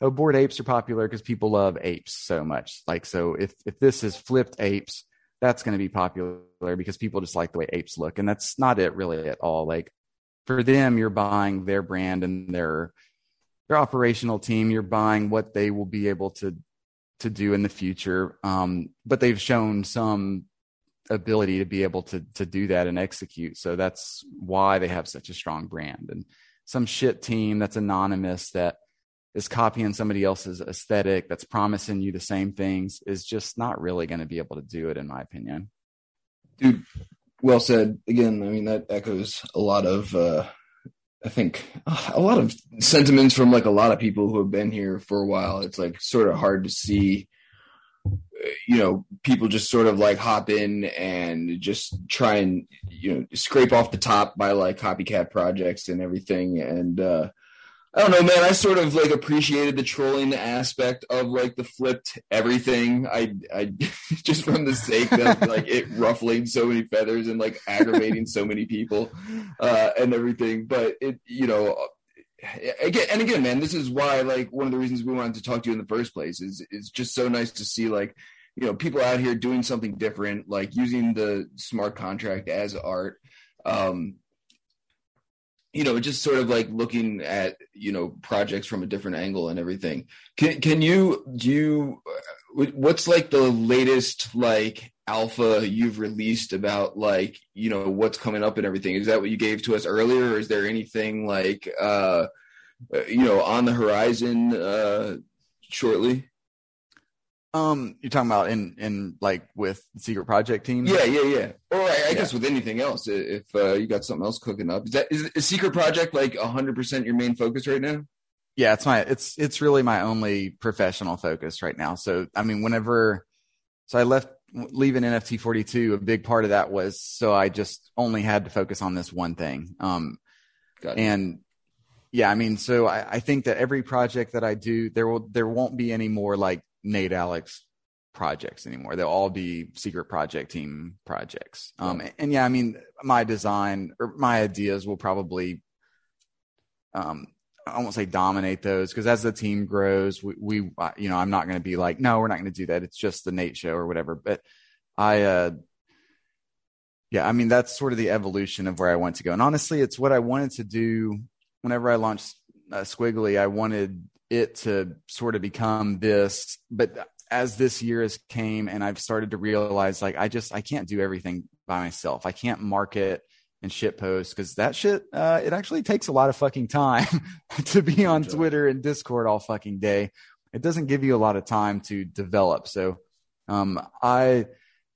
oh, bored apes are popular because people love apes so much. Like, so if, if this is flipped apes, that's going to be popular because people just like the way apes look. And that's not it really at all. Like, for them, you're buying their brand and their their operational team. You're buying what they will be able to to do in the future. Um, but they've shown some ability to be able to to do that and execute. So that's why they have such a strong brand. And some shit team that's anonymous that is copying somebody else's aesthetic that's promising you the same things is just not really going to be able to do it in my opinion dude well said. Again, I mean that echoes a lot of uh, I think a lot of sentiments from like a lot of people who have been here for a while. It's like sort of hard to see you know people just sort of like hop in and just try and you know scrape off the top by like copycat projects and everything and uh I don't know, man. I sort of like appreciated the trolling aspect of like the flipped everything. I, I just from the sake of like it ruffling so many feathers and like aggravating so many people, uh, and everything. But it, you know, again and again, man, this is why like one of the reasons we wanted to talk to you in the first place is it's just so nice to see like you know people out here doing something different, like using the smart contract as art. Um, you know, just sort of like looking at you know projects from a different angle and everything. Can can you do you uh, what's like the latest like alpha you've released about like you know what's coming up and everything? Is that what you gave to us earlier, or is there anything like uh, uh you know on the horizon uh shortly? Um, you're talking about in in like with secret project team? Yeah, yeah, yeah. Or I, I yeah. guess with anything else, if uh, you got something else cooking up, is that is, is secret project like 100 percent your main focus right now? Yeah, it's my it's it's really my only professional focus right now. So I mean, whenever so I left leaving NFT 42, a big part of that was so I just only had to focus on this one thing. Um, and yeah, I mean, so I, I think that every project that I do, there will there won't be any more like Nate Alex projects anymore. They'll all be secret project team projects. Um, and, and, yeah, I mean, my design or my ideas will probably, um, I won't say dominate those because as the team grows, we, we you know, I'm not going to be like, no, we're not going to do that. It's just the Nate show or whatever. But I, uh, yeah, I mean, that's sort of the evolution of where I want to go. And honestly, it's what I wanted to do whenever I launched uh, Squiggly. I wanted it to sort of become this but as this year has came and i've started to realize like i just i can't do everything by myself. I can't market and shit post because that shit uh, it actually takes a lot of fucking time to be on twitter and discord all fucking day. It doesn't give you a lot of time to develop. So um i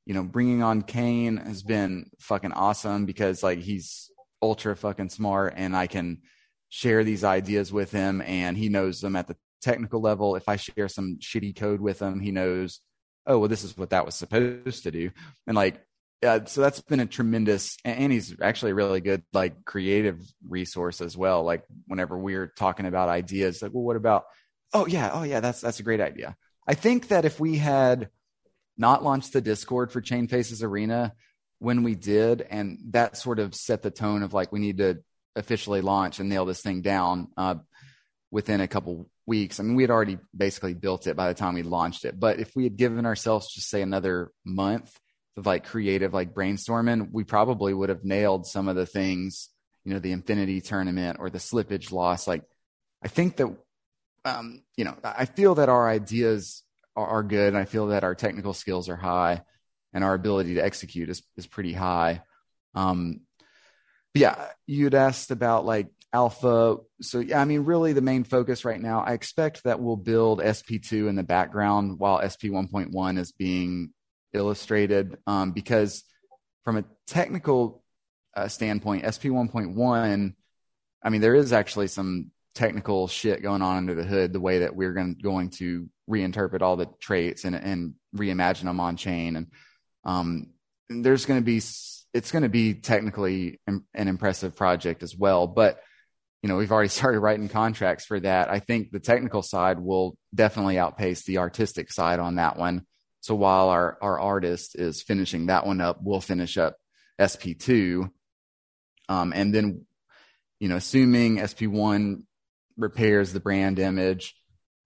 you know bringing on kane has been fucking awesome because like he's ultra fucking smart and i can share these ideas with him and he knows them at the technical level. If I share some shitty code with him, he knows, oh, well, this is what that was supposed to do. And like, yeah, so that's been a tremendous, and he's actually a really good, like, creative resource as well. Like, whenever we're talking about ideas, like, well, what about, oh, yeah, oh, yeah, that's, that's a great idea. I think that if we had not launched the Discord for Chain Faces Arena when we did, and that sort of set the tone of like, we need to officially launch and nail this thing down uh, within a couple weeks. I mean, we had already basically built it by the time we launched it. But if we had given ourselves just say another month of like creative, like brainstorming, we probably would have nailed some of the things, you know, the infinity tournament or the slippage loss. Like, I think that, um, you know, I feel that our ideas are, are good. And I feel that our technical skills are high and our ability to execute is, is pretty high. Um, yeah, you'd asked about like alpha. So yeah, I mean, really the main focus right now, I expect that we'll build SP2 in the background while SP 1.1 is being illustrated. Um, because from a technical uh, standpoint, SP 1.1, I mean, there is actually some technical shit going on under the hood, the way that we're going, going to reinterpret all the traits and, and reimagine them on chain. And, um, there's going to be, it's going to be technically an impressive project as well. But, you know, we've already started writing contracts for that. I think the technical side will definitely outpace the artistic side on that one. So while our, our artist is finishing that one up, we'll finish up SP2. Um, and then, you know, assuming SP1 repairs the brand image,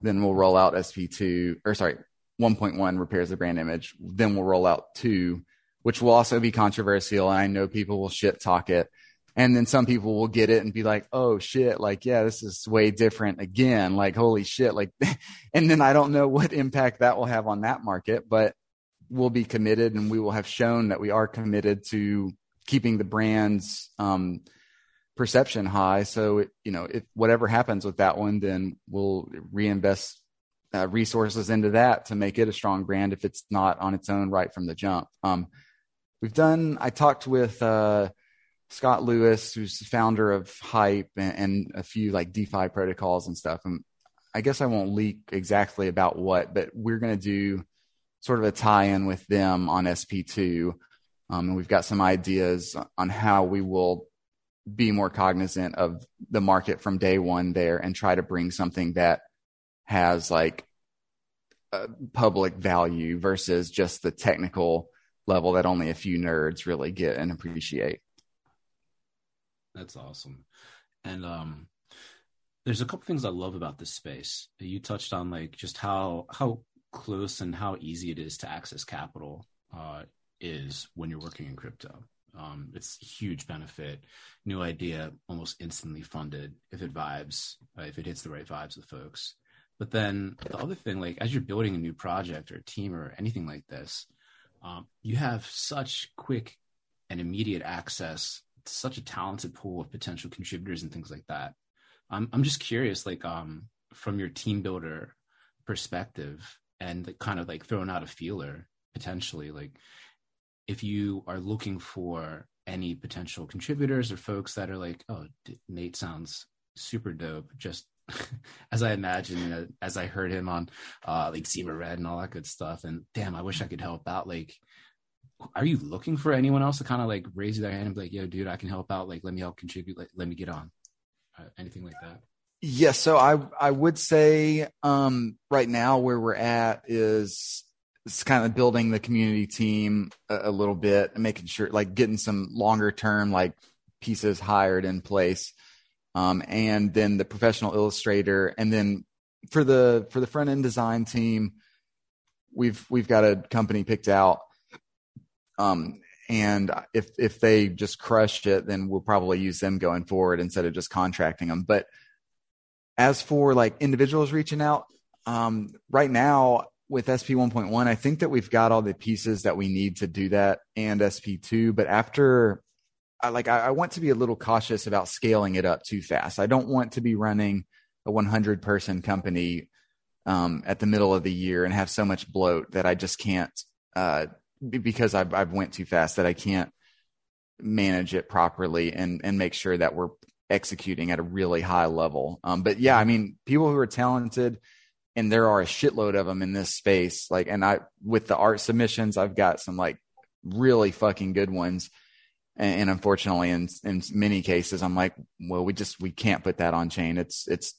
then we'll roll out SP2 or sorry, 1.1 repairs the brand image. Then we'll roll out two, which will also be controversial. And I know people will shit talk it. And then some people will get it and be like, oh shit, like, yeah, this is way different again. Like, holy shit. Like, and then I don't know what impact that will have on that market, but we'll be committed and we will have shown that we are committed to keeping the brand's, um, perception high. So, it, you know, if whatever happens with that one, then we'll reinvest uh, resources into that to make it a strong brand if it's not on its own right from the jump. Um, we've done, I talked with, uh, Scott Lewis, who's the founder of Hype and, and, a few like DeFi protocols and stuff. And I guess I won't leak exactly about what, but we're going to do sort of a tie-in with them on SP2. Um, and we've got some ideas on how we will be more cognizant of the market from day one there and try to bring something that has like public value versus just the technical level that only a few nerds really get and appreciate. That's awesome. And um there's a couple things I love about this space. You touched on like just how how close and how easy it is to access capital uh, is when you're working in crypto. Um, it's huge benefit. New idea, almost instantly funded if it vibes, uh, if it hits the right vibes with folks. But then the other thing, like as you're building a new project or a team or anything like this, um, you have such quick and immediate access to such a talented pool of potential contributors and things like that. I'm I'm just curious, like um, from your team builder perspective, and like, kind of like throwing out a feeler potentially, like if you are looking for any potential contributors or folks that are like, oh, Nate sounds super dope, just as I imagine, as I heard him on uh, like Zebra Red and all that good stuff. And damn, I wish I could help out. Like, are you looking for anyone else to kind of like raise their hand and be like, yo, dude, I can help out. Like, let me help contribute. Like, let me get on. Uh, anything like that? Yes. Yeah, so I, I would say um, right now where we're at is it's kind of building the community team a, a little bit and making sure like getting some longer term like pieces hired in place um, and then the professional illustrator, and then for the for the front end design team, we've we've got a company picked out. Um, and if if they just crush it, then we'll probably use them going forward instead of just contracting them. But as for like individuals reaching out, um, right now with SP 1.1, I think that we've got all the pieces that we need to do that and SP2. But after I like I, I want to be a little cautious about scaling it up too fast. I don't want to be running a 100 person company um, at the middle of the year and have so much bloat that I just can't uh, because I've I've went too fast that I can't manage it properly and and make sure that we're executing at a really high level. Um, but yeah, I mean, people who are talented, and there are a shitload of them in this space. Like, and I with the art submissions, I've got some like really fucking good ones and, and unfortunately in in many cases i'm like well we just we can't put that on chain. It's it's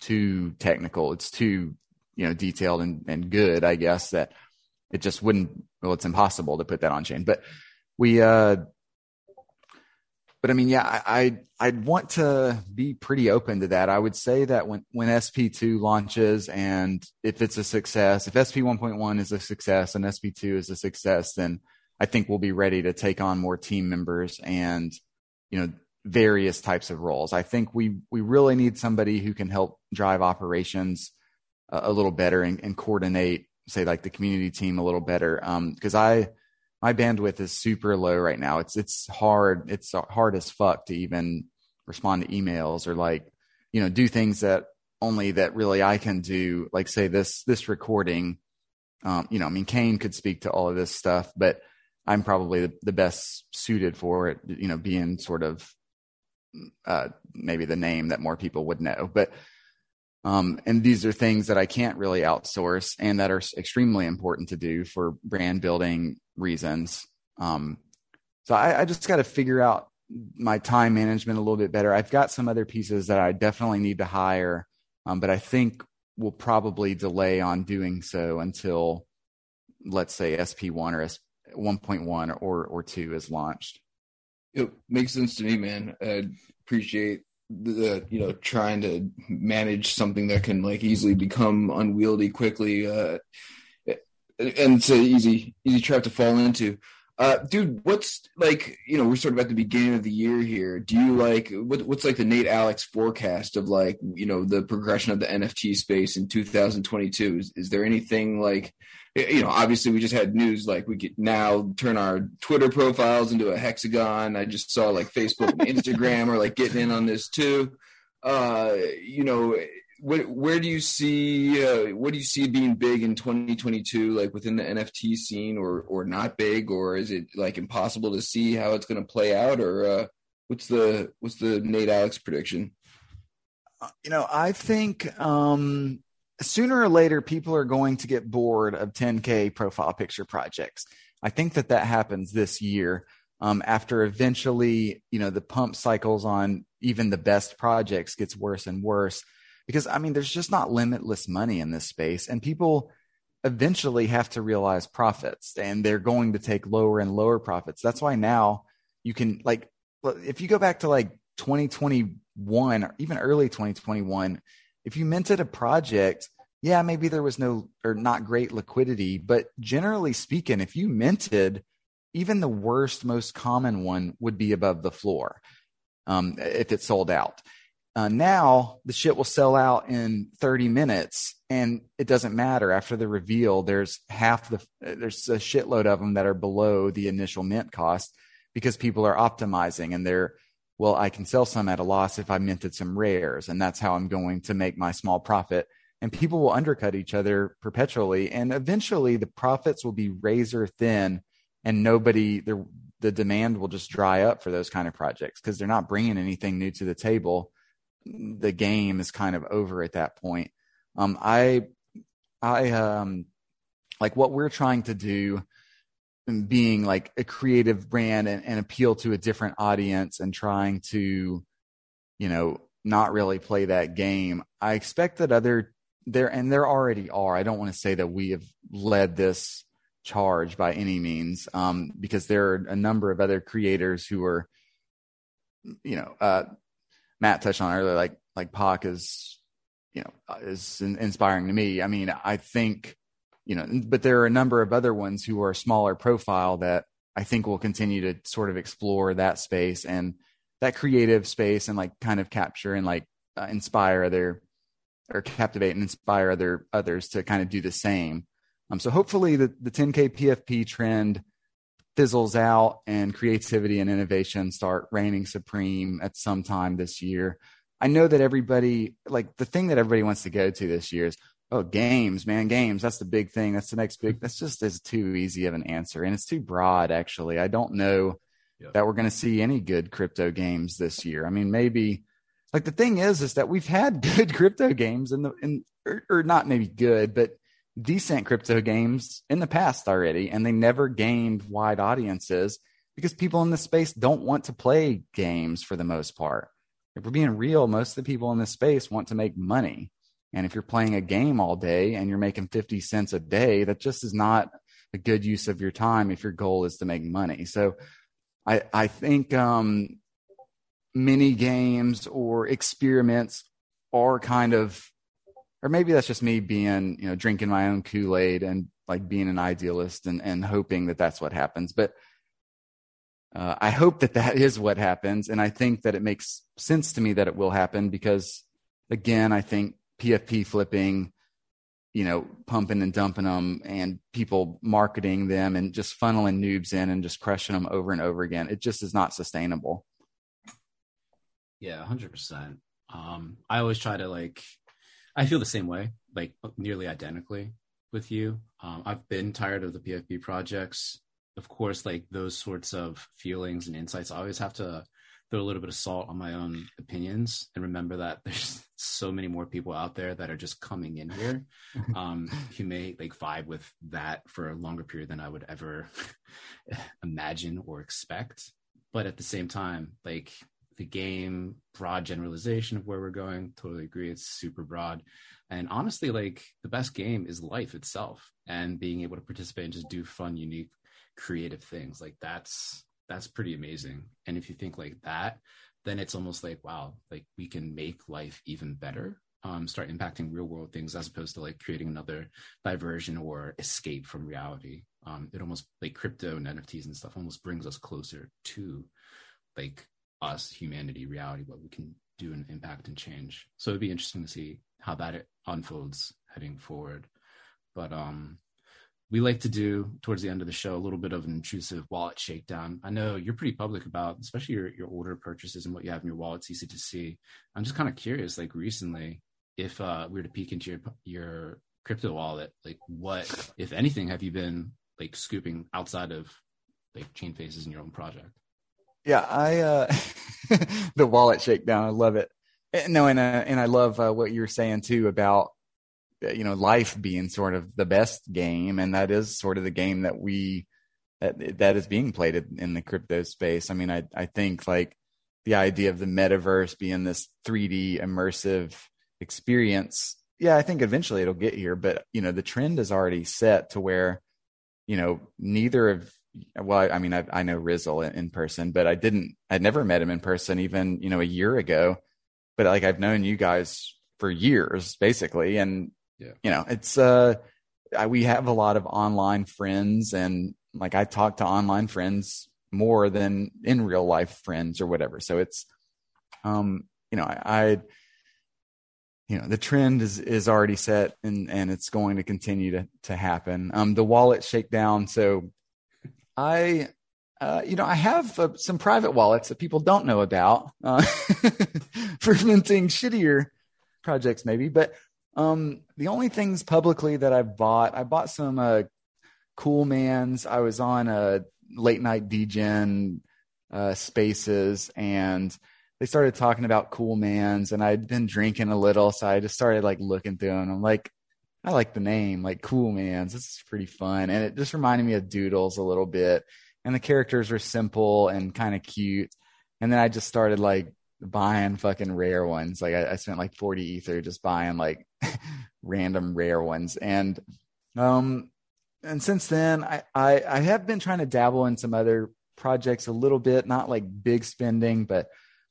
too technical. It's too you know detailed and, and good i guess that it just wouldn't well it's impossible to put that on chain. But we uh but I mean, yeah, I, I I'd want to be pretty open to that. I would say that when when SP2 launches and if it's a success, if SP 1.1 is a success and SP2 is a success, then I think we'll be ready to take on more team members and, you know, various types of roles. I think we we really need somebody who can help drive operations a, a little better and, and, coordinate, say, like the community team a little better. Because um, I my bandwidth is super low right now. It's it's hard. It's hard as fuck to even respond to emails or like you know do things that only that really I can do. Like say this this recording. Um, you know, I mean, Kane could speak to all of this stuff, but I'm probably the, the best suited for it. You know, being sort of uh, maybe the name that more people would know, but um, and these are things that I can't really outsource and that are extremely important to do for brand building reasons. Um, so I, I just got to figure out my time management a little bit better. I've got some other pieces that I definitely need to hire, um, but I think we'll probably delay on doing so until, let's say, SP1 or S 1.1 or or two is launched. It makes sense to me, man. I appreciate the you know trying to manage something that can like easily become unwieldy quickly uh and it's an easy easy trap to fall into uh dude what's like you know we're sort of at the beginning of the year here do you like what, what's like the nate alex forecast of like you know the progression of the nft space in 2022 is, is there anything like you know, obviously we just had news like we could now turn our Twitter profiles into a hexagon. I just saw like Facebook and Instagram are like getting in on this too. Uh, you know, what, where do you see uh, what do you see being big in 2022 like within the nft scene or or not big or is it like impossible to see how it's going to play out or uh, what's the what's the nate alex prediction uh, you know i think um sooner or later, people are going to get bored of 10K profile picture projects. I think that that happens this year. Um, after eventually, you know, the pump cycles on even the best projects gets worse and worse because I mean, there's just not limitless money in this space and people eventually have to realize profits and they're going to take lower and lower profits. That's why now you can like, if you go back to like 2021 or even early 2021, if you minted a project, yeah, maybe there was no or not great liquidity, but generally speaking, if you minted, even the worst, most common one would be above the floor um, if it sold out. Uh, now the shit will sell out in 30 minutes and it doesn't matter after the reveal there's half the there's a shitload of them that are below the initial mint cost because people are optimizing and they're well, I can sell some at a loss if I minted some rares, and that's how I'm going to make my small profit. And people will undercut each other perpetually, and eventually the profits will be razor thin, and nobody the the demand will just dry up for those kind of projects because they're not bringing anything new to the table. The game is kind of over at that point. Um, I, I um, like what we're trying to do being like a creative brand and, and appeal to a different audience and trying to, you know, not really play that game. I expect that other there and there already are. I don't want to say that we have led this charge by any means, um, because there are a number of other creators who are, you know, uh, Matt touched on earlier, like like Pak is, you know, is inspiring to me. I mean, I think you know, but there are a number of other ones who are smaller profile that I think will continue to sort of explore that space and that creative space and like kind of capture and like uh, inspire other or captivate and inspire other others to kind of do the same. Um, so hopefully the, the 10K PFP trend fizzles out and creativity and innovation start reigning supreme at some time this year. I know that everybody, like the thing that everybody wants to go to this year is, Oh, games, man, games. That's the big thing. That's the next big. That's just is too easy of an answer, and it's too broad. Actually, I don't know yeah. that we're going to see any good crypto games this year. I mean, maybe like the thing is, is that we've had good crypto games in the in or, or not maybe good, but decent crypto games in the past already, and they never gained wide audiences because people in the space don't want to play games for the most part. If we're being real, most of the people in this space want to make money. And if you're playing a game all day and you're making 50 cents a day, that just is not a good use of your time if your goal is to make money. So I, I think um, mini games or experiments are kind of, or maybe that's just me being, you know, drinking my own Kool Aid and like being an idealist and, and hoping that that's what happens. But uh, I hope that that is what happens. And I think that it makes sense to me that it will happen because, again, I think PFP flipping you know, pumping and dumping them and people marketing them and just funneling noobs in and just crushing them over and over again. It just is not sustainable. Yeah, hundred percent. Um, I always try to like, I feel the same way, like nearly identically with you. Um, I've been tired of the PFP projects. Of course, like those sorts of feelings and insights, I always have to throw a little bit of salt on my own opinions and remember that there's so many more people out there that are just coming in here um, who may like vibe with that for a longer period than I would ever imagine or expect. But at the same time, like the game, broad generalization of where we're going, totally agree. It's super broad. And honestly, like the best game is life itself and being able to participate and just do fun, unique, creative things. Like that's that's pretty amazing. And if you think like that, then it's almost like, wow, like we can make life even better. Um, start impacting real world things as opposed to like creating another diversion or escape from reality. Um, it almost like crypto and NFTs and stuff almost brings us closer to like us, humanity, reality, what we can do and impact and change. So it'd be interesting to see how that unfolds heading forward. But um, we like to do towards the end of the show a little bit of an intrusive wallet shakedown. I know you're pretty public about, especially your your older purchases and what you have in your wallet. It's easy to see. I'm just kind of curious, like recently, if uh, we were to peek into your your crypto wallet, like what, if anything, have you been like scooping outside of like chain faces in your own project? Yeah, I uh the wallet shakedown. I love it. No, and uh, and I love uh, what you were saying too about uh, you know life being sort of the best game, and that is sort of the game that we that that is being played in the crypto space. I mean, I I think like the idea of the metaverse being this 3D immersive experience. Yeah, I think eventually it'll get here, but you know the trend is already set to where you know neither of well, I mean, I, I know Rizzle in, in, person, but I didn't, I'd never met him in person even, you know, a year ago. But like I've known you guys for years, basically. And, yeah. you know, it's, uh, I, we have a lot of online friends and like I talk to online friends more than in real life friends or whatever. So it's, um, you know, I, I you know the trend is is already set and and it's going to continue to to happen um the wallet shakedown so I, uh, you know, I have uh, some private wallets that people don't know about uh, for minting shittier projects, maybe. But um, the only things publicly that I've bought, I bought some uh, Cool Mans. I was on a late night degen uh, spaces and they started talking about Cool Mans, and I'd been drinking a little, so I just started like looking through them. I'm like, I like the name, like Cool Mans. This is pretty fun. And it just reminded me of Doodles a little bit. And the characters are simple and kind of cute. And then I just started like buying fucking rare ones. Like I, I spent like 40 ether just buying like random rare ones. And um and since then I, I I have been trying to dabble in some other projects a little bit, not like big spending, but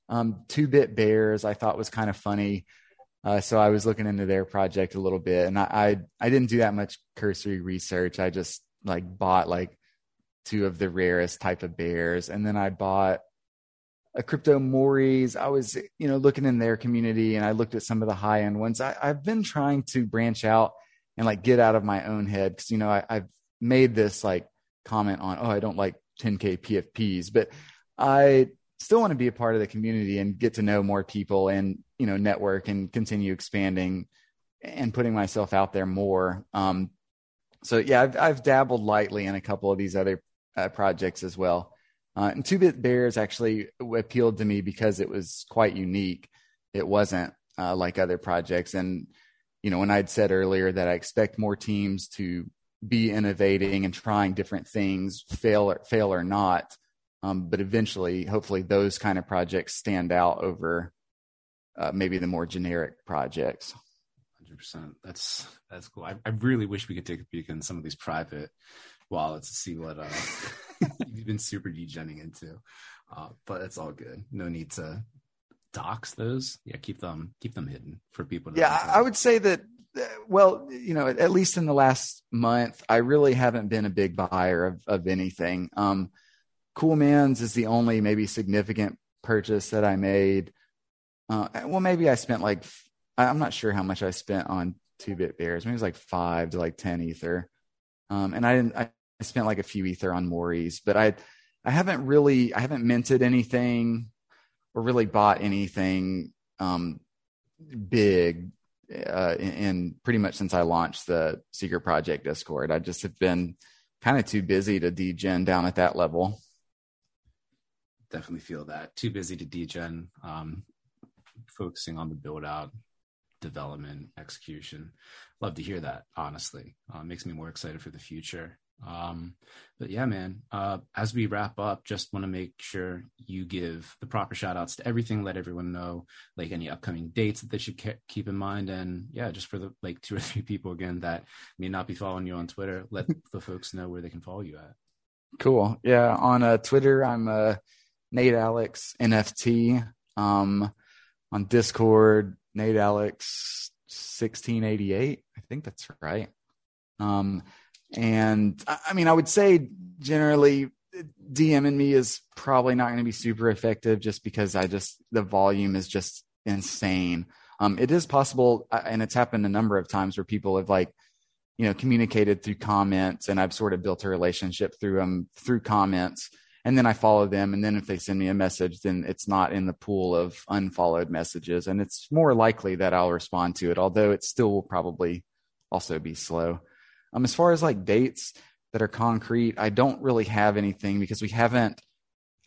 um two bit bears I thought was kind of funny. Uh, so I was looking into their project a little bit, and I, I, I didn't do that much cursory research. I just like bought like two of the rarest type of bears, and then I bought a crypto Mories. I was you know looking in their community, and I looked at some of the high end ones. I, I've been trying to branch out and like get out of my own head because you know I, I've made this like comment on oh I don't like 10k PFPs, but I still want to be a part of the community and get to know more people and you know network and continue expanding and putting myself out there more. Um so yeah i've, I've dabbled lightly in a couple of these other uh, projects as well. Uh, and two bit bears actually appealed to me because it was quite unique. It wasn't uh, like other projects. And you know when i'd said earlier that i expect more teams to be innovating and trying different things fail or fail or not um, but eventually hopefully those kind of projects stand out over uh, maybe the more generic projects. Hundred percent. That's that's cool. I, I, really wish we could take a peek in some of these private wallets to see what uh, you've been super degenning into. Uh, but it's all good. No need to dox those. Yeah, keep them keep them hidden for people. yeah, I would say that. Uh, well, you know, at least in the last month, I really haven't been a big buyer of, of anything. Um, cool Mans is the only maybe significant purchase that I made. Uh, well, maybe I spent like I'm not sure how much I spent on two bit bears. Maybe it was like five to like ten ether. Um, and I didn't. I spent like a few ether on Mories, but I I haven't really I haven't minted anything or really bought anything um, big uh, in, in, pretty much since I launched the Secret Project Discord. I just have been kind of too busy to degen down at that level. Definitely feel that too busy to degen. Um, focusing on the build out, development, execution. Love to hear that. Honestly, uh, makes me more excited for the future. Um, but yeah, man, uh, as we wrap up, just want to make sure you give the proper shout outs to everything, let everyone know like any upcoming dates that they should ke- keep in mind. And yeah, just for the like two or three people again that may not be following you on Twitter, let the folks know where they can follow you at. Cool. Yeah. On uh, Twitter, I'm uh, Nate Alex NFT. Um, on Discord, Nate Alex 1688. I think that's right. Um, and I mean, I would say generally DMing me is probably not going to be super effective just because I just, the volume is just insane. Um, it is possible, and it's happened a number of times where people have like, you know, communicated through comments and I've sort of built a relationship through them through comments. And then I follow them. And then if they send me a message, then it's not in the pool of unfollowed messages. And it's more likely that I'll respond to it, although it still will probably also be slow. Um, as far as like dates that are concrete, I don't really have anything because we haven't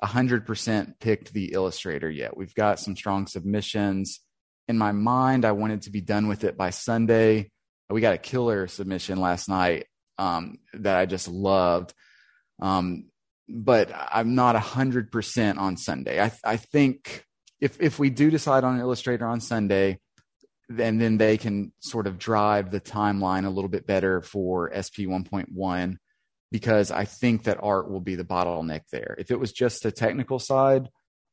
100% picked the illustrator yet. We've got some strong submissions. In my mind, I wanted to be done with it by Sunday. We got a killer submission last night um, that I just loved. Um, but I'm not a 100% on Sunday. I, I think if, if we do decide on an illustrator on Sunday, then then they can sort of drive the timeline a little bit better for SP 1.1 because I think that art will be the bottleneck there. If it was just a technical side,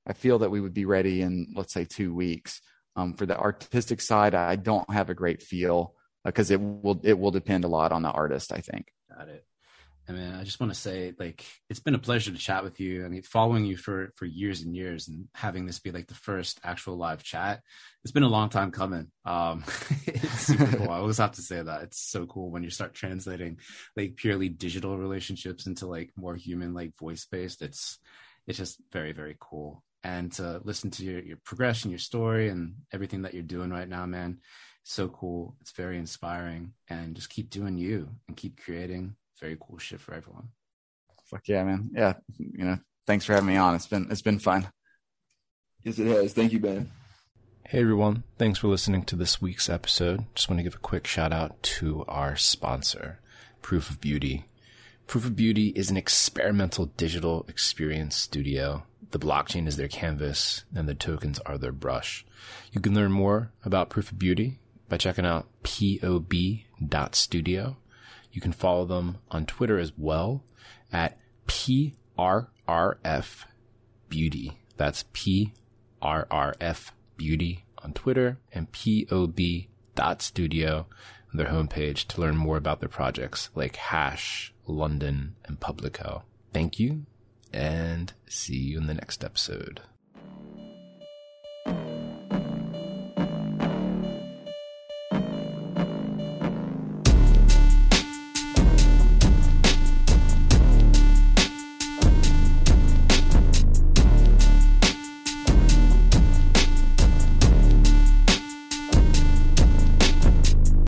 I feel that we would be ready in let's say two weeks. Um, for the artistic side, I don't have a great feel because uh, it will it will depend a lot on the artist. I think. Got it. I mean, I just want to say, like, it's been a pleasure to chat with you. I mean, following you for for years and years, and having this be like the first actual live chat, it's been a long time coming. Um, it's super cool. I always have to say that it's so cool when you start translating like purely digital relationships into like more human, like voice based. It's it's just very very cool. And to listen to your your progression, your story, and everything that you're doing right now, man, so cool. It's very inspiring, and just keep doing you and keep creating very cool shit for everyone. Fuck yeah, man. Yeah, you know, thanks for having me on. It's been it's been fun. Yes, it has. Thank you, Ben. Hey everyone, thanks for listening to this week's episode. Just want to give a quick shout out to our sponsor, Proof of Beauty. Proof of Beauty is an experimental digital experience studio. The blockchain is their canvas and the tokens are their brush. You can learn more about Proof of Beauty by checking out pob.studio. You can follow them on Twitter as well at PRRF Beauty. That's PRRF Beauty on Twitter and p-o-b POB.studio on their homepage to learn more about their projects like Hash, London, and Publico. Thank you and see you in the next episode.